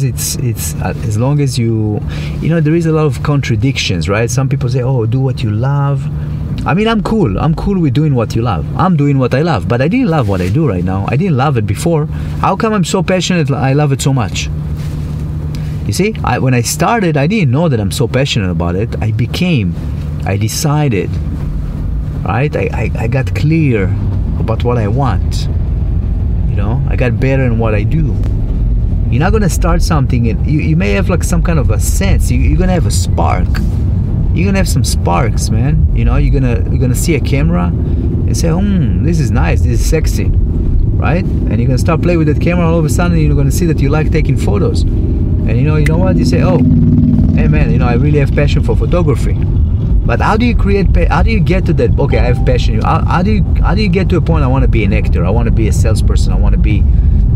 it's it's uh, as long as you you know there is a lot of contradictions right? Some people say oh do what you love. I mean i'm cool. I'm cool with doing what you love. I'm doing what i love but i didn't love what i do right now. I didn't love it before. How come i'm so passionate i love it so much? You see I, when i started i didn't know that i'm so passionate about it. I became i decided right? I, I, I got clear about what i want. You know i got better in what i do you're not gonna start something and you, you may have like some kind of a sense. You, you're gonna have a spark. You're gonna have some sparks man. You know you're gonna you're gonna see a camera and say hmm this is nice. This is sexy. Right? And you're gonna start playing with that camera all of a sudden you're gonna see that you like taking photos. And you know you know what? You say oh hey man you know i really have passion for photography. But how do you create how do you get to that okay i have passion. How, how do you how do you get to a point i want to be an actor. I want to be a salesperson. I want to be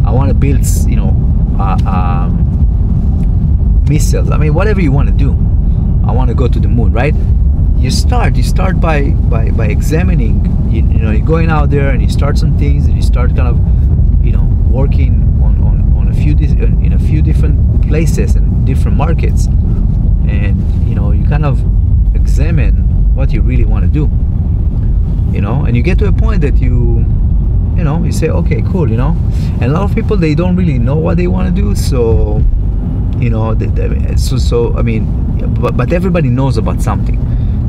i want to build you know uh, um, missiles. I mean, whatever you want to do. I want to go to the moon, right? You start. You start by by by examining. You, you know, you're going out there and you start some things, and you start kind of, you know, working on on, on a few in a few different places and different markets, and you know, you kind of examine what you really want to do. You know, and you get to a point that you you know you say okay cool you know? And a lot of people they don't really know what they want to do so you know they, they, so so i mean but, but everybody knows about something.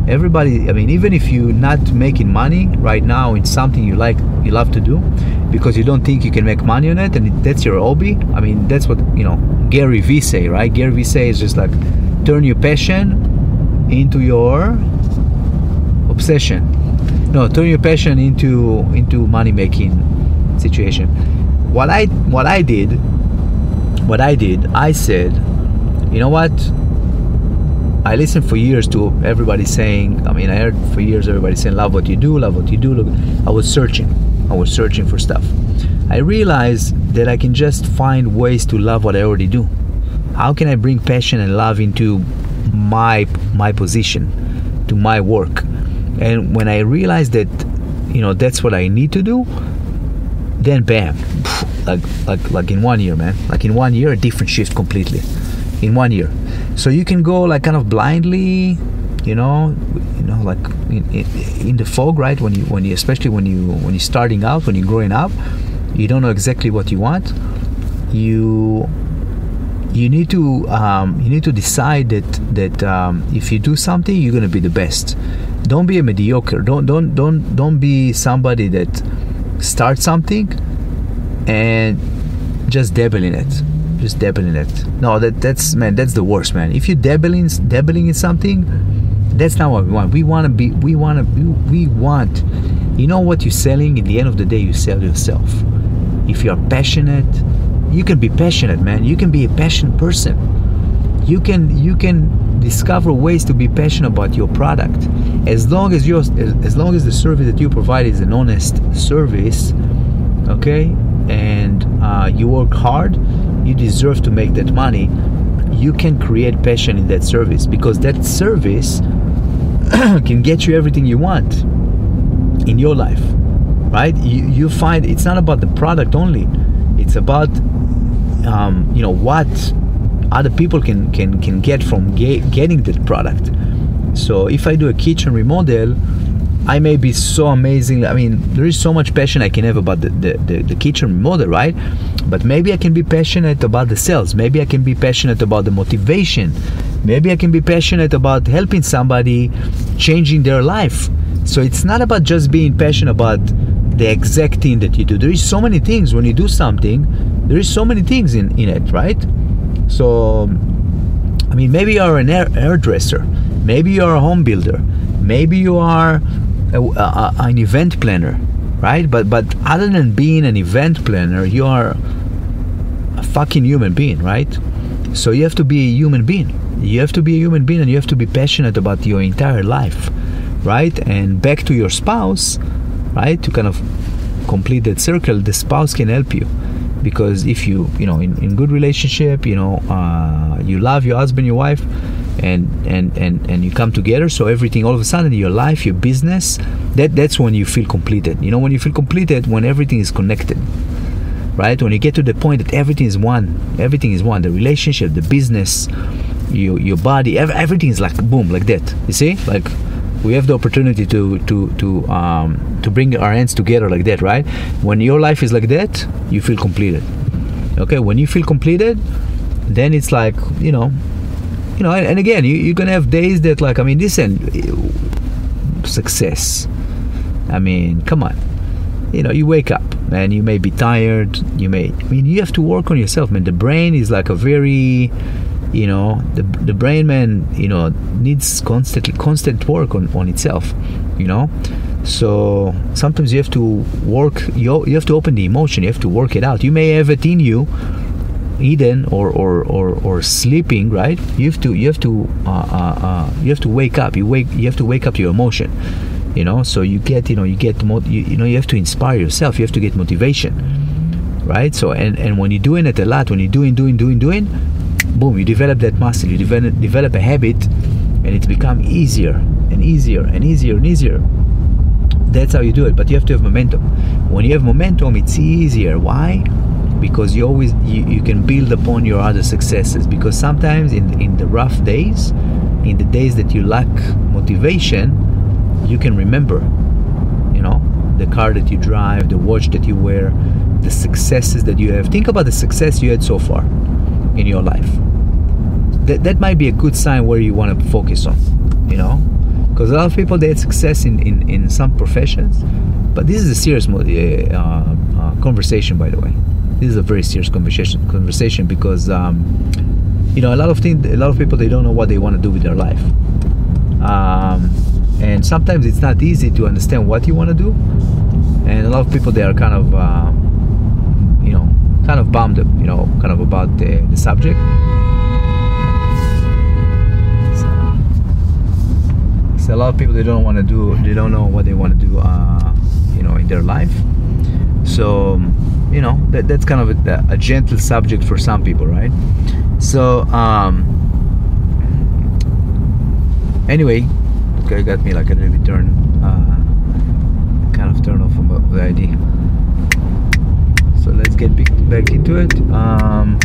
Everybody i mean even if you're not making money right now in something you like you love to do because you don't think you can make money on it and that's your hobby i mean that's what you know gary vee say right? Gary vee say is just like turn your passion into your obsession no turn your passion into into money making situation. What i what i did what i did i said you know what? I listened for years to everybody saying i mean i heard for years everybody saying love what you do love what you do Look, i was searching. I was searching for stuff. I realized that i can just find ways to love what i already do. How can i bring passion and love into my my position to my work and when I realized that, you know, that's what I need to do, then bam, like like like in one year, man, like in one year, a different shift completely, in one year. So you can go like kind of blindly, you know, you know, like in, in, in the fog, right? When you when you especially when you when you're starting out, when you're growing up, you don't know exactly what you want. You you need to um, you need to decide that that um, if you do something, you're gonna be the best don't be a mediocre. Don't don't don't don't be somebody that starts something and just dabble in it. Just dabble in it. No that that's man that's the worst man. If you dabbling dabbling in something that's not what we want. We want to be we want to we want you know what you're selling? In the end of the day you sell yourself. If you're passionate you can be passionate man. You can be a passionate person. You can you can discover ways to be passionate about your product. As long as you as long as the service that you provide is an honest service okay and uh, you work hard you deserve to make that money. You can create passion in that service because that service can get you everything you want in your life right? You, you find it's not about the product only. It's about um, you know what other people can can can get from ge- getting that product. So if i do a kitchen remodel i may be so amazing i mean there is so much passion i can have about the, the, the, the kitchen remodel right? But maybe i can be passionate about the sales. Maybe i can be passionate about the motivation. Maybe i can be passionate about helping somebody changing their life. So it's not about just being passionate about the exact thing that you do. There is so many things when you do something there is so many things in, in it right so, I mean, maybe you're an air, hairdresser, maybe you're a home builder, maybe you are a, a, an event planner, right? But but other than being an event planner, you are a fucking human being, right? So you have to be a human being. You have to be a human being, and you have to be passionate about your entire life, right? And back to your spouse, right? To kind of complete that circle, the spouse can help you because if you you know in, in good relationship you know uh, you love your husband your wife and and and and you come together so everything all of a sudden your life your business that that's when you feel completed you know when you feel completed when everything is connected right? When you get to the point that everything is one, everything is one. The relationship, the business, your your body, ev- everything is like boom, like that. You see, like we have the opportunity to to to um, to bring our hands together like that, right? When your life is like that, you feel completed. Okay, when you feel completed, then it's like you know, you know, and, and again, you, you're gonna have days that like I mean, listen, success. I mean, come on. You know, you wake up and you may be tired. You may, I mean, you have to work on yourself, man. The brain is like a very, you know, the, the brain, man, you know, needs constantly, constant work on, on itself, you know. So sometimes you have to work, you, you have to open the emotion, you have to work it out. You may have it in you, hidden or, or, or, or sleeping, right? You have to you have to uh, uh, uh, you have to wake up. You wake you have to wake up your emotion, you know. So you get you know you get mo- you, you know you have to inspire yourself. You have to get motivation, right? So and and when you're doing it a lot, when you're doing doing doing doing, boom, you develop that muscle. You develop develop a habit, and it's become easier and easier and easier and easier. That's how you do it. But you have to have momentum. When you have momentum, it's easier. Why? because you always you, you can build upon your other successes because sometimes in in the rough days in the days that you lack motivation you can remember you know the car that you drive the watch that you wear the successes that you have think about the success you had so far in your life that, that might be a good sign where you want to focus on you know? Because a lot of people they had success in, in, in some professions but this is a serious uh, uh, conversation by the way. This is a very serious conversation conversation because um, you know a lot of things a lot of people they don't know what they want to do with their life. Um, and sometimes it's not easy to understand what you want to do and a lot of people they are kind of uh, you know kind of bummed up you know kind of about the, the subject lot of people they don't want to do they don't know what they want to do uh, you know in their life. So you know that, that's kind of a, a, gentle subject for some people right? So um anyway okay got me like a little bit turn uh, kind of turn off from the idea. So let's get back into it. Um